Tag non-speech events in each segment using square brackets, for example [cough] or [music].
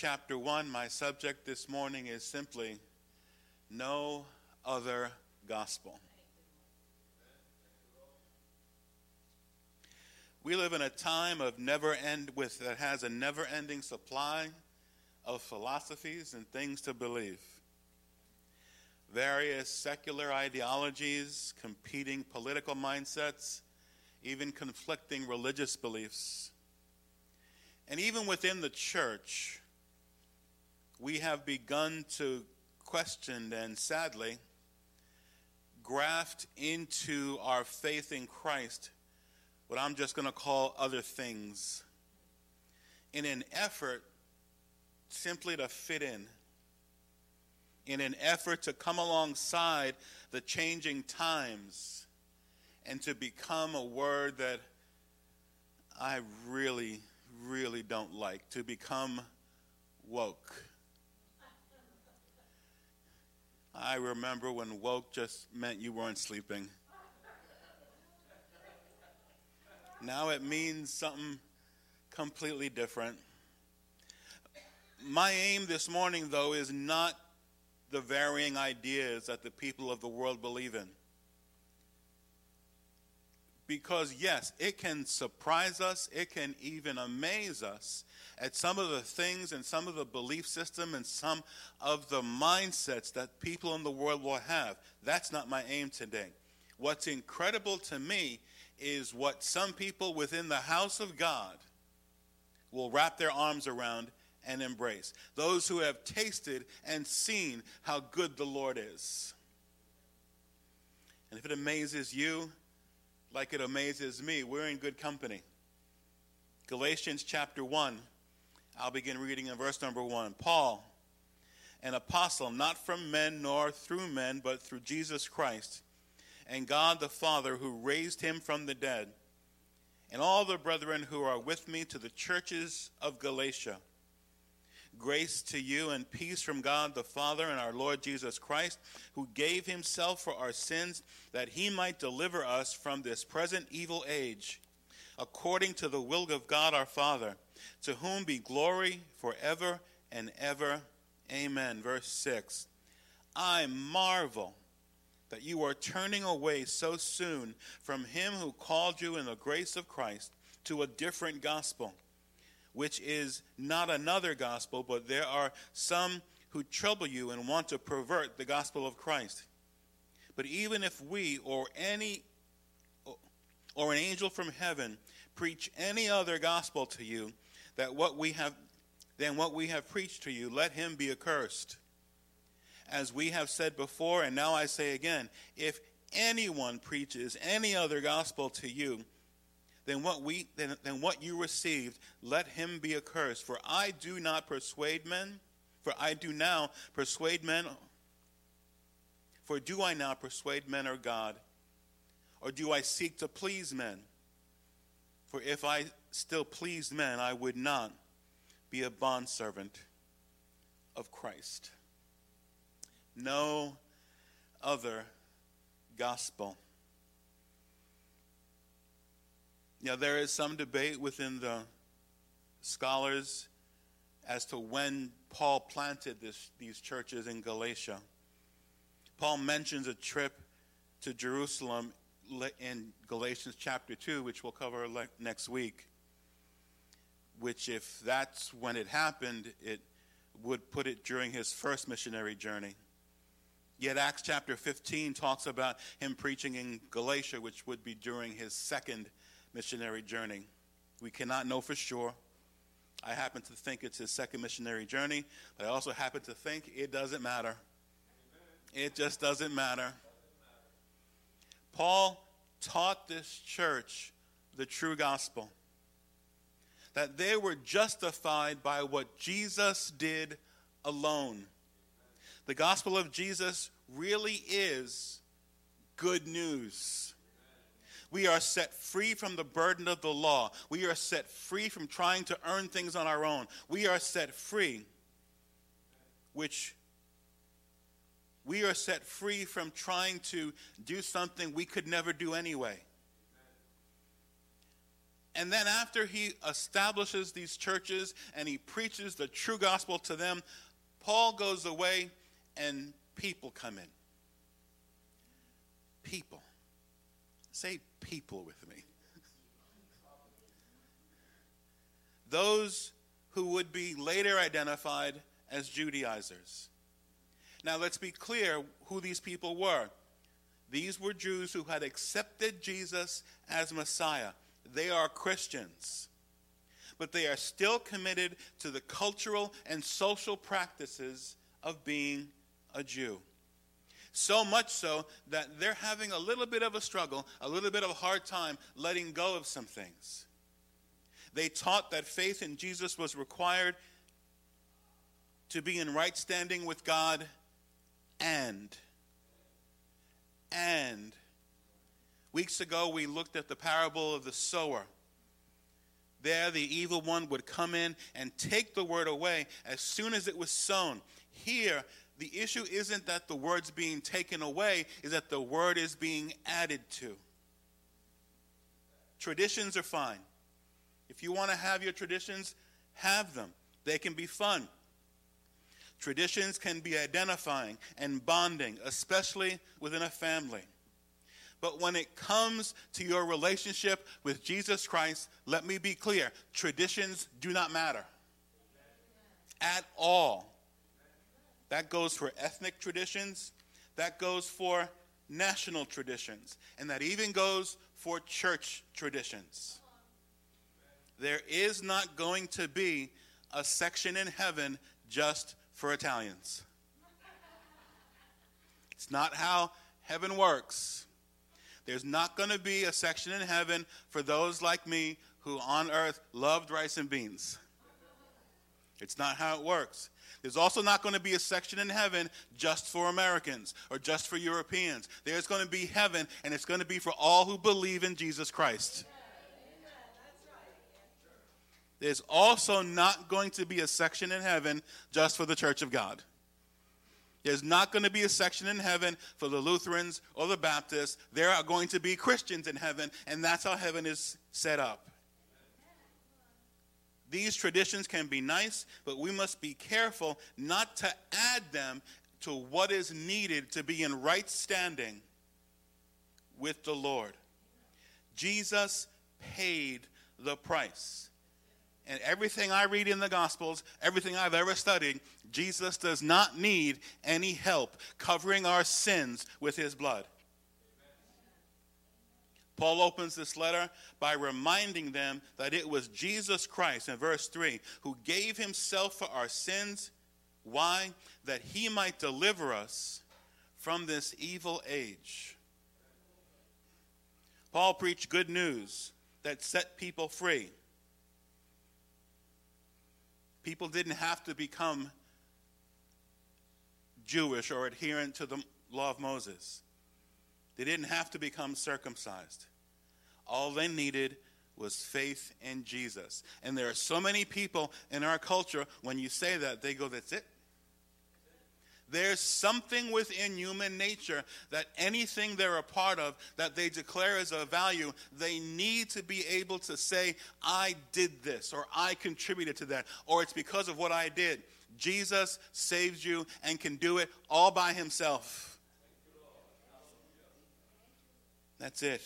chapter 1, my subject this morning is simply no other gospel. We live in a time of never end with that has a never-ending supply of philosophies and things to believe. Various secular ideologies, competing political mindsets, even conflicting religious beliefs. And even within the church, we have begun to question and sadly graft into our faith in Christ what I'm just going to call other things in an effort simply to fit in, in an effort to come alongside the changing times and to become a word that I really, really don't like, to become woke. I remember when woke just meant you weren't sleeping. Now it means something completely different. My aim this morning, though, is not the varying ideas that the people of the world believe in. Because, yes, it can surprise us, it can even amaze us at some of the things and some of the belief system and some of the mindsets that people in the world will have. That's not my aim today. What's incredible to me is what some people within the house of God will wrap their arms around and embrace. Those who have tasted and seen how good the Lord is. And if it amazes you, like it amazes me, we're in good company. Galatians chapter 1 I'll begin reading in verse number one. Paul, an apostle, not from men nor through men, but through Jesus Christ, and God the Father who raised him from the dead, and all the brethren who are with me to the churches of Galatia. Grace to you and peace from God the Father and our Lord Jesus Christ, who gave himself for our sins that he might deliver us from this present evil age, according to the will of God our Father to whom be glory forever and ever. Amen. Verse 6 I marvel that you are turning away so soon from him who called you in the grace of Christ to a different gospel, which is not another gospel, but there are some who trouble you and want to pervert the gospel of Christ. But even if we or any or an angel from heaven preach any other gospel to you that what we have then what we have preached to you, let him be accursed. As we have said before, and now I say again, if anyone preaches any other gospel to you than what we than, than what you received, let him be accursed. For I do not persuade men, for I do now persuade men. For do I now persuade men or God? Or do I seek to please men? For if I still pleased men, I would not be a bondservant of Christ. No other gospel. Now, there is some debate within the scholars as to when Paul planted this, these churches in Galatia. Paul mentions a trip to Jerusalem in Galatians chapter 2, which we'll cover next week which, if that's when it happened, it would put it during his first missionary journey. Yet Acts chapter 15 talks about him preaching in Galatia, which would be during his second missionary journey. We cannot know for sure. I happen to think it's his second missionary journey, but I also happen to think it doesn't matter. It just doesn't matter. Paul taught this church the true gospel that they were justified by what Jesus did alone. The gospel of Jesus really is good news. We are set free from the burden of the law. We are set free from trying to earn things on our own. We are set free, which we are set free from trying to do something we could never do anyway. And then, after he establishes these churches and he preaches the true gospel to them, Paul goes away and people come in. People. Say people with me. Those who would be later identified as Judaizers. Now, let's be clear who these people were. These were Jews who had accepted Jesus as Messiah. They are Christians. But they are still committed to the cultural and social practices of being a Jew. So much so that they're having a little bit of a struggle, a little bit of a hard time letting go of some things. They taught that faith in Jesus was required to be in right standing with God and and weeks ago we looked at the parable of the sower. There, the evil one would come in and take the word away as soon as it was sown. Here, the issue isn't that the word's being taken away, is that the word is being added to. Traditions are fine. If you want to have your traditions, have them. They can be fun. Traditions can be identifying and bonding, especially within a family. But when it comes to your relationship with Jesus Christ, let me be clear traditions do not matter at all. That goes for ethnic traditions, that goes for national traditions, and that even goes for church traditions. There is not going to be a section in heaven just for Italians. It's not how heaven works. There's not going to be a section in heaven for those like me who on earth loved rice and beans. It's not how it works. There's also not going to be a section in heaven just for Americans or just for Europeans. There's going to be heaven, and it's going to be for all who believe in Jesus Christ. There's also not going to be a section in heaven just for the church of God. There's not going to be a section in heaven for the Lutherans or the Baptists. There are going to be Christians in heaven, and that's how heaven is set up. These traditions can be nice, but we must be careful not to add them to what is needed to be in right standing with the Lord. Jesus paid the price. And everything I read in the Gospels, everything I've ever studied, Jesus does not need any help covering our sins with his blood. Paul opens this letter by reminding them that it was Jesus Christ, in verse 3, who gave himself for our sins. Why? That he might deliver us from this evil age. Paul preached good news that set people free. People didn't have to become Jewish or adherent to the law of Moses. They didn't have to become circumcised. All they needed was faith in Jesus. And there are so many people in our culture, when you say that, they go, That's it. There's something within human nature that anything they're a part of that they declare as a value, they need to be able to say, I did this, or I contributed to that, or it's because of what I did. Jesus saves you and can do it all by himself. That's it.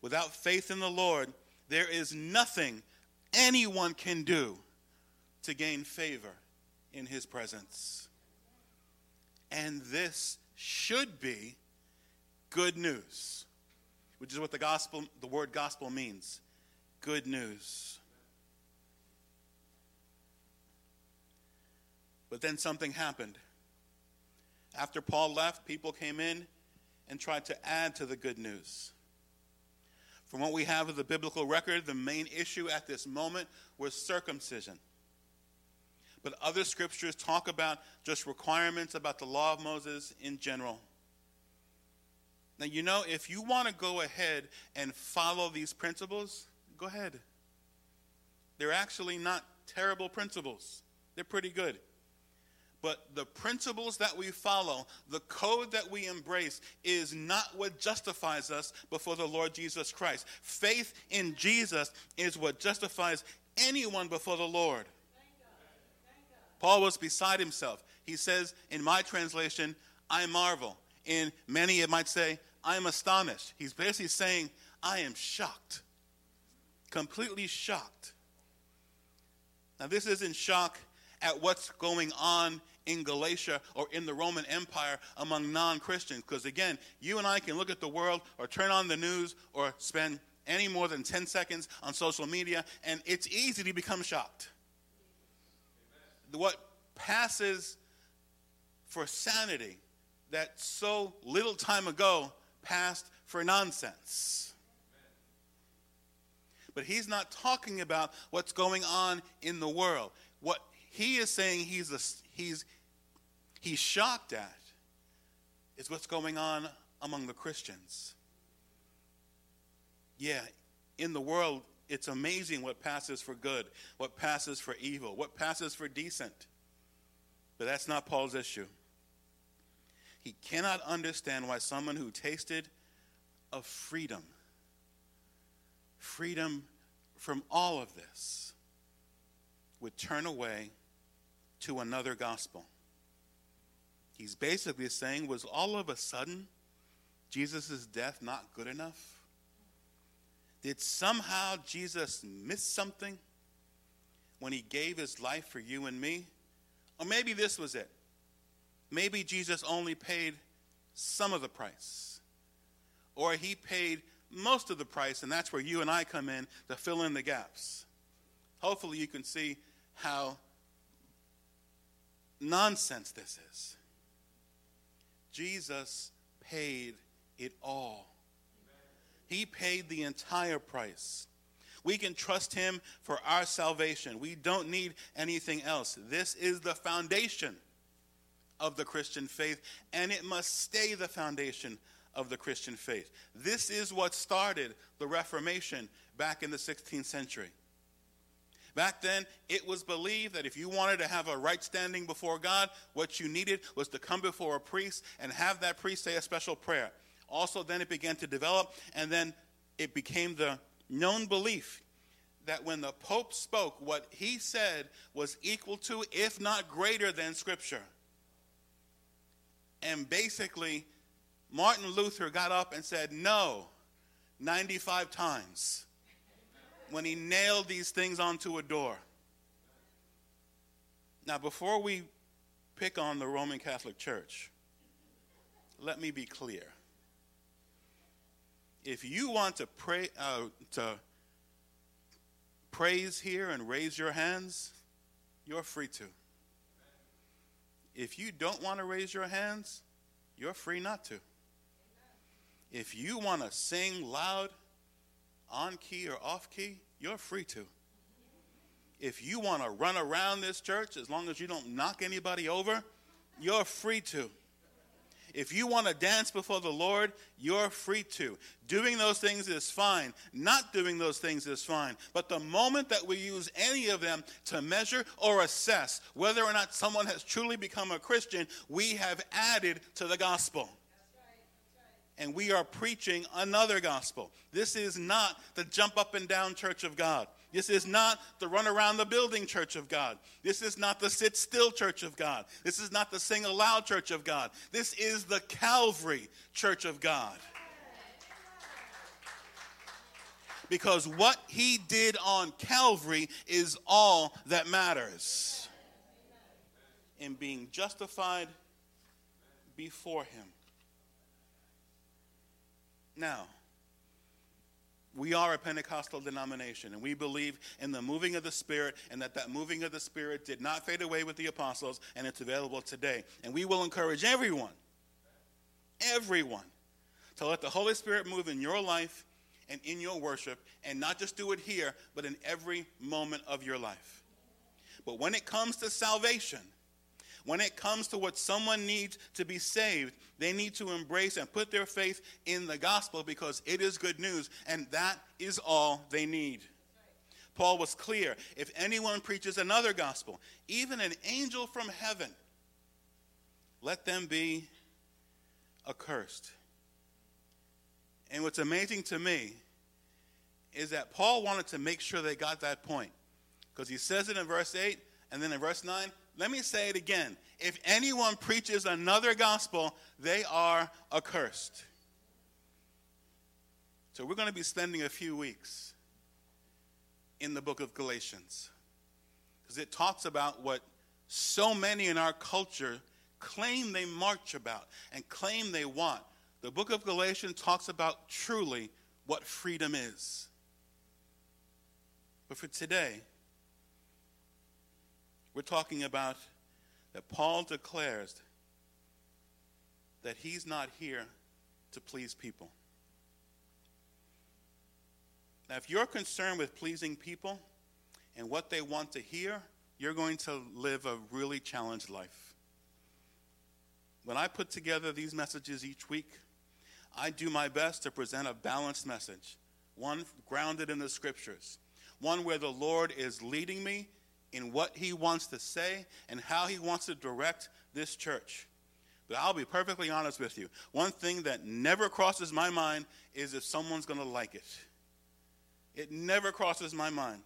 Without faith in the Lord, there is nothing anyone can do to gain favor in his presence. And this should be good news, which is what the gospel, the word gospel means. Good news. But then something happened. After Paul left, people came in and tried to add to the good news. From what we have of the biblical record, the main issue at this moment was circumcision. But other scriptures talk about just requirements about the law of Moses in general. Now, you know, if you want to go ahead and follow these principles, go ahead. They're actually not terrible principles, they're pretty good. But the principles that we follow, the code that we embrace, is not what justifies us before the Lord Jesus Christ. Faith in Jesus is what justifies anyone before the Lord. Paul was beside himself. He says, in my translation, I marvel. In many, it might say, I am astonished. He's basically saying, I am shocked. Completely shocked. Now, this isn't shock at what's going on in Galatia or in the Roman Empire among non Christians. Because again, you and I can look at the world or turn on the news or spend any more than 10 seconds on social media, and it's easy to become shocked. Amen. What passes for sanity that so little time ago passed for nonsense. But he's not talking about what's going on in the world. What he is saying he's, a, he's, he's shocked at is what's going on among the Christians. Yeah, in the world, it's amazing what passes for good, what passes for evil, what passes for decent. But that's not Paul's issue. He cannot understand why someone who tasted of freedom, freedom from all of this, would turn away to another gospel. He's basically saying, was all of a sudden Jesus' death not good enough? Did somehow Jesus miss something when he gave his life for you and me? Or maybe this was it. Maybe Jesus only paid some of the price. Or he paid most of the price, and that's where you and I come in to fill in the gaps. Hopefully, you can see how nonsense this is. Jesus paid it all. He paid the entire price. We can trust him for our salvation. We don't need anything else. This is the foundation of the Christian faith, and it must stay the foundation of the Christian faith. This is what started the Reformation back in the 16th century. Back then, it was believed that if you wanted to have a right standing before God, what you needed was to come before a priest and have that priest say a special prayer. Also, then it began to develop, and then it became the known belief that when the Pope spoke, what he said was equal to, if not greater than, Scripture. And basically, Martin Luther got up and said no 95 times when he nailed these things onto a door. Now, before we pick on the Roman Catholic Church, let me be clear. If you want to pray uh, to praise here and raise your hands, you're free to. If you don't want to raise your hands, you're free not to. If you want to sing loud, on key or off key, you're free to. If you want to run around this church, as long as you don't knock anybody over, you're free to. If you want to dance before the Lord, you're free to. Doing those things is fine. Not doing those things is fine. But the moment that we use any of them to measure or assess whether or not someone has truly become a Christian, we have added to the gospel and we are preaching another gospel. This is not the jump up and down church of God. This is not the run around the building church of God. This is not the sit still church of God. This is not the sing aloud church of God. This is the Calvary church of God. Because what he did on Calvary is all that matters in being justified before him. Now, we are a Pentecostal denomination, and we believe in the moving of the Spirit, and that that moving of the Spirit did not fade away with the apostles, and it's available today. And we will encourage everyone, everyone, to let the Holy Spirit move in your life and in your worship, and not just do it here, but in every moment of your life. But when it comes to salvation, when it comes to what someone needs to be saved, they need to embrace and put their faith in the gospel because it is good news, and that is all they need. Paul was clear if anyone preaches another gospel, even an angel from heaven, let them be accursed. And what's amazing to me is that Paul wanted to make sure they got that point. Because he says it in verse 8, and then in verse 9, let me say it again. If anyone preaches another gospel, they are accursed. So we're going to be spending a few weeks in the book of Galatians. Because it talks about what so many in our culture claim they march about and claim they want. The book of Galatians talks about truly what freedom is. But for today, we're talking about that Paul declares that he's not here to please people. Now, if you're concerned with pleasing people and what they want to hear, you're going to live a really challenged life. When I put together these messages each week, I do my best to present a balanced message, one grounded in the scriptures, one where the Lord is leading me in what he wants to say and how he wants to direct this church. But I'll be perfectly honest with you. One thing that never crosses my mind is if someone's going to like it. It never crosses my mind.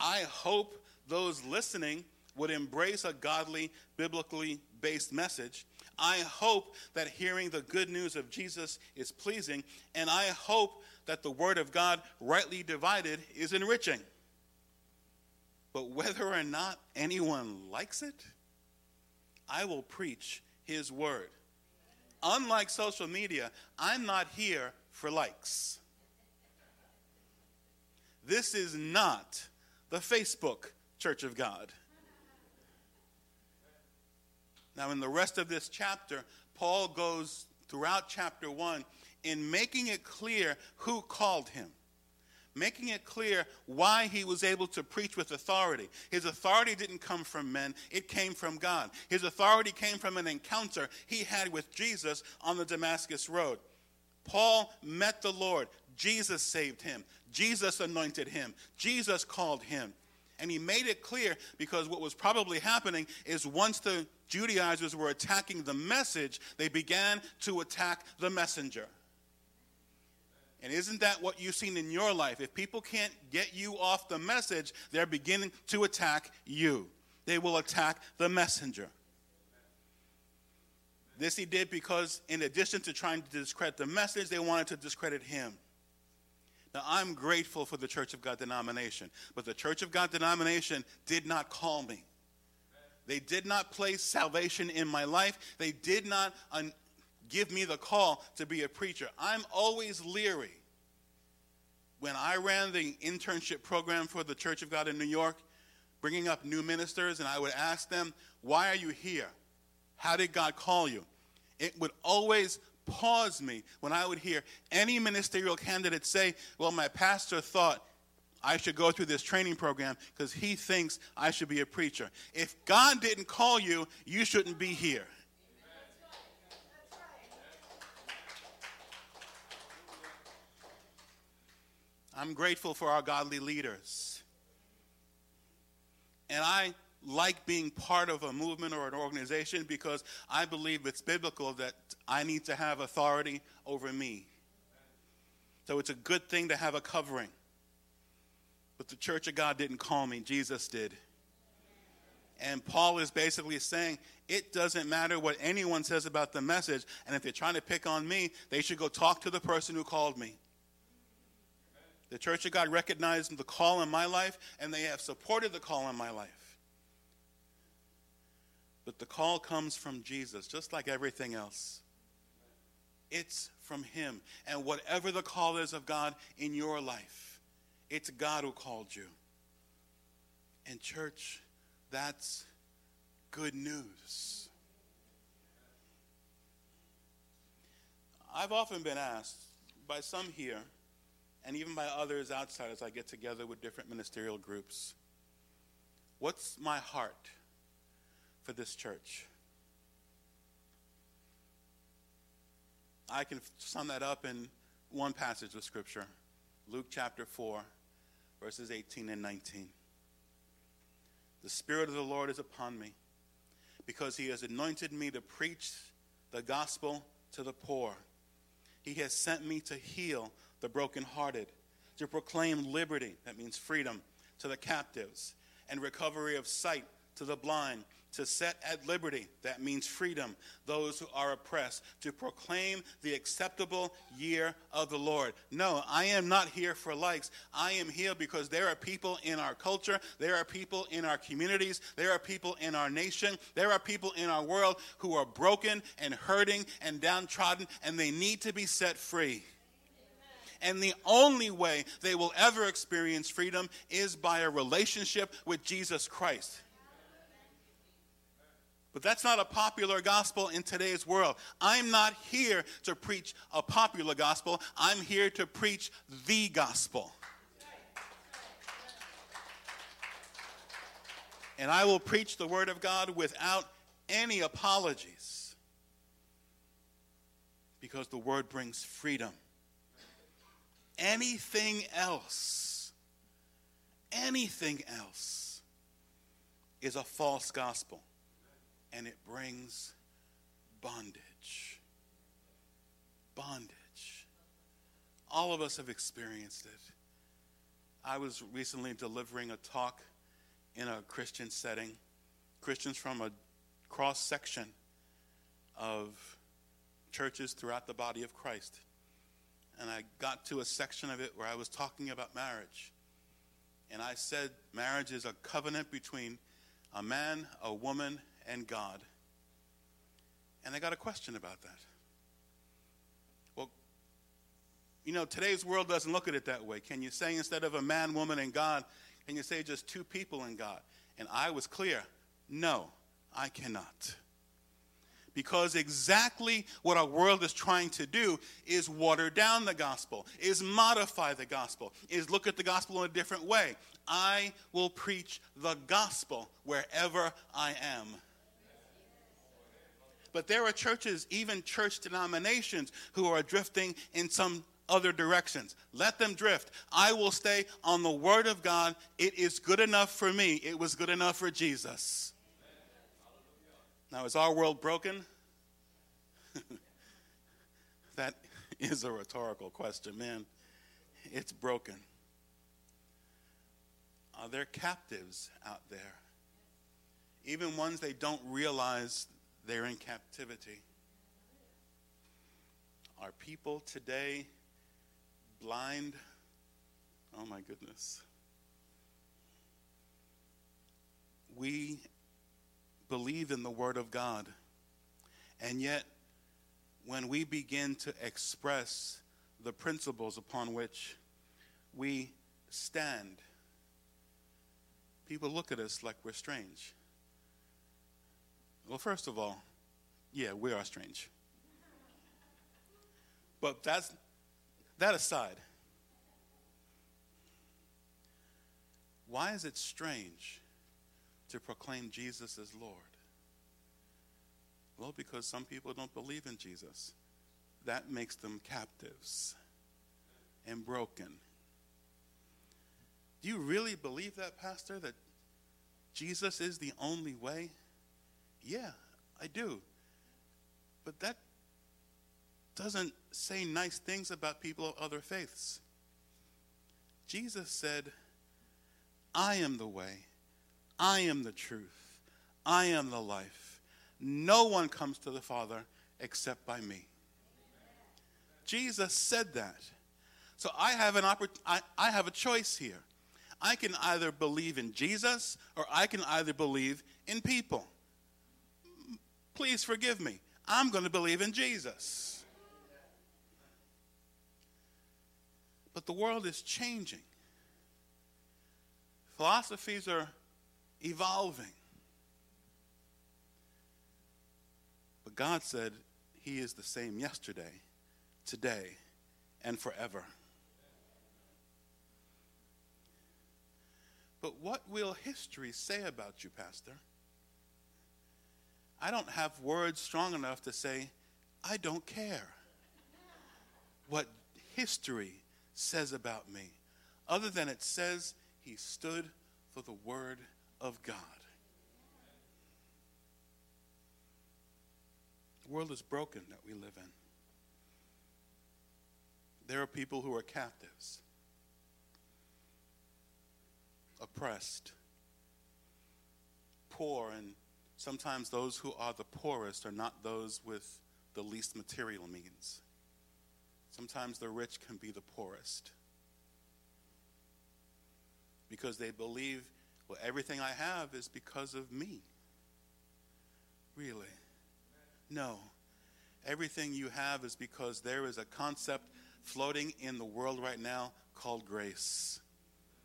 I hope those listening would embrace a godly, biblically based message. I hope that hearing the good news of Jesus is pleasing, and I hope that the Word of God, rightly divided, is enriching. But whether or not anyone likes it, I will preach His Word. Unlike social media, I'm not here for likes. This is not the Facebook Church of God. Now, in the rest of this chapter, Paul goes throughout chapter 1 in making it clear who called him, making it clear why he was able to preach with authority. His authority didn't come from men, it came from God. His authority came from an encounter he had with Jesus on the Damascus Road. Paul met the Lord. Jesus saved him. Jesus anointed him. Jesus called him. And he made it clear because what was probably happening is once the Judaizers were attacking the message, they began to attack the messenger. And isn't that what you've seen in your life? If people can't get you off the message, they're beginning to attack you. They will attack the messenger. This he did because, in addition to trying to discredit the message, they wanted to discredit him. Now, I'm grateful for the Church of God denomination, but the Church of God denomination did not call me. They did not place salvation in my life. They did not un- give me the call to be a preacher. I'm always leery. When I ran the internship program for the Church of God in New York, bringing up new ministers, and I would ask them, Why are you here? How did God call you? It would always pause me when I would hear any ministerial candidate say, Well, my pastor thought I should go through this training program because he thinks I should be a preacher. If God didn't call you, you shouldn't be here. I'm grateful for our godly leaders. And I like being part of a movement or an organization because I believe it's biblical that I need to have authority over me. So it's a good thing to have a covering. But the church of God didn't call me, Jesus did. And Paul is basically saying it doesn't matter what anyone says about the message. And if they're trying to pick on me, they should go talk to the person who called me. The Church of God recognized the call in my life, and they have supported the call in my life. But the call comes from Jesus, just like everything else. It's from Him. And whatever the call is of God in your life, it's God who called you. And, church, that's good news. I've often been asked by some here, and even by others outside as I get together with different ministerial groups, what's my heart? for this church. I can sum that up in one passage of Scripture Luke chapter 4, verses 18 and 19. The Spirit of the Lord is upon me because he has anointed me to preach the gospel to the poor. He has sent me to heal the brokenhearted, to proclaim liberty, that means freedom, to the captives, and recovery of sight to the blind, to set at liberty, that means freedom, those who are oppressed, to proclaim the acceptable year of the Lord. No, I am not here for likes. I am here because there are people in our culture, there are people in our communities, there are people in our nation, there are people in our world who are broken and hurting and downtrodden, and they need to be set free. And the only way they will ever experience freedom is by a relationship with Jesus Christ. But that's not a popular gospel in today's world. I'm not here to preach a popular gospel. I'm here to preach the gospel. And I will preach the word of God without any apologies. Because the word brings freedom. Anything else, anything else is a false gospel and it brings bondage. Bondage. All of us have experienced it. I was recently delivering a talk in a Christian setting, Christians from a cross section of churches throughout the body of Christ. And I got to a section of it where I was talking about marriage. And I said marriage is a covenant between a man, a woman, and God. And I got a question about that. Well, you know, today's world doesn't look at it that way. Can you say instead of a man, woman, and God, can you say just two people and God? And I was clear no, I cannot. Because exactly what our world is trying to do is water down the gospel, is modify the gospel, is look at the gospel in a different way. I will preach the gospel wherever I am. But there are churches, even church denominations, who are drifting in some other directions. Let them drift. I will stay on the Word of God. It is good enough for me, it was good enough for Jesus. Now, is our world broken? [laughs] that is a rhetorical question, man. It's broken. Are there captives out there? Even ones they don't realize they're in captivity. Are people today blind? Oh my goodness. We believe in the Word of God, and yet when we begin to express the principles upon which we stand, people look at us like we're strange. Well, first of all, yeah, we are strange. But that's that aside. Why is it strange to proclaim Jesus as Lord? Well, because some people don't believe in Jesus. That makes them captives and broken. Do you really believe that, Pastor, that Jesus is the only way? Yeah, I do. But that doesn't say nice things about people of other faiths. Jesus said, I am the way, I am the truth, I am the life. No one comes to the Father except by me. Jesus said that. So I have an oppor- I, I have a choice here. I can either believe in Jesus or I can either believe in people. Please forgive me. I'm going to believe in Jesus. But the world is changing. Philosophies are evolving. But God said He is the same yesterday, today, and forever. But what will history say about you, Pastor? I don't have words strong enough to say, I don't care what history says about me, other than it says he stood for the Word of God. The world is broken that we live in. There are people who are captives, oppressed, poor, and sometimes those who are the poorest are not those with the least material means. Sometimes the rich can be the poorest because they believe, well, everything I have is because of me. Really? No. Everything you have is because there is a concept floating in the world right now called grace.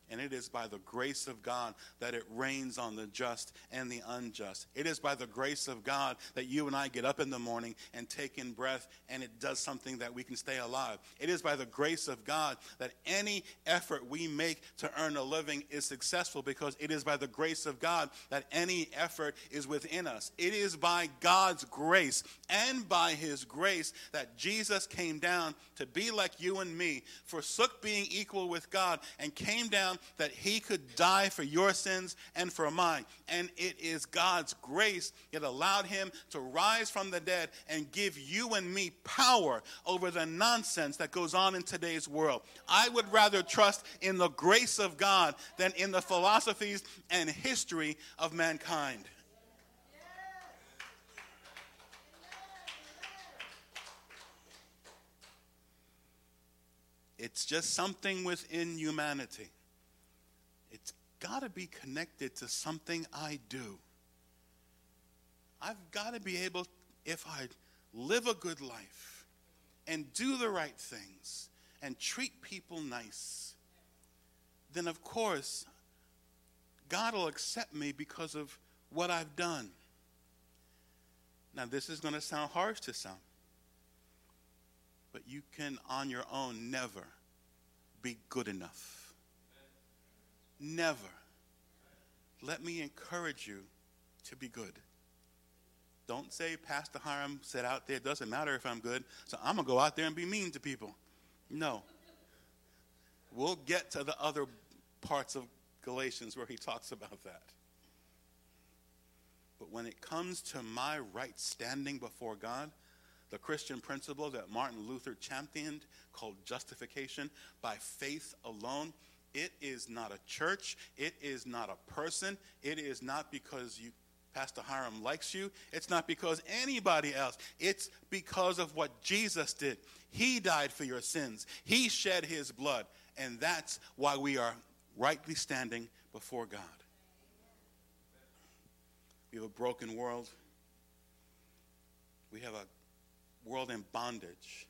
And it is by the grace of God that it rains on the just and the unjust. It is by the grace of God that you and I get up in the morning and take in breath and it does something that we can stay alive. It is by the grace of God that any effort we make to earn a living is successful because it is by the grace of God that any effort is within us. It is by God's grace and by His grace that Jesus came down to be like you and me, forsook being equal with God, and came down that he could die for your sins and for mine. And it is God's grace that allowed him to rise from the dead and give you and me power over the nonsense that goes on in today's world. I would rather trust in the grace of God than in the philosophies and history of mankind. It's just something within humanity got to be connected to something I do. I've got to be able, if I live a good life and do the right things and treat people nice, then of course, God will accept me because of what I've done. Now, this is going to sound harsh to some, but you can, on your own, never be good enough. Never. Let me encourage you to be good. Don't say Pastor Hiram said out there, it doesn't matter if I'm good, so I'm going to go out there and be mean to people. No. We'll get to the other parts of Galatians where he talks about that. But when it comes to my right standing before God, the Christian principle that Martin Luther championed called justification by faith alone, it is not a church. It is not a person. It is not because you, Pastor Hiram likes you. It's not because anybody else. It's because of what Jesus did. He died for your sins, He shed His blood. And that's why we are rightly standing before God. We have a broken world. We have a world in bondage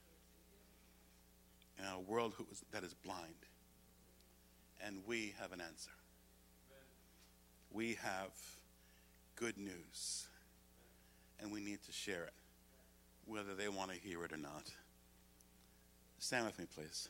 and a world that is blind and we have an answer. We have good news, and we need to share it, whether they want to hear it or not. Stand with me, please.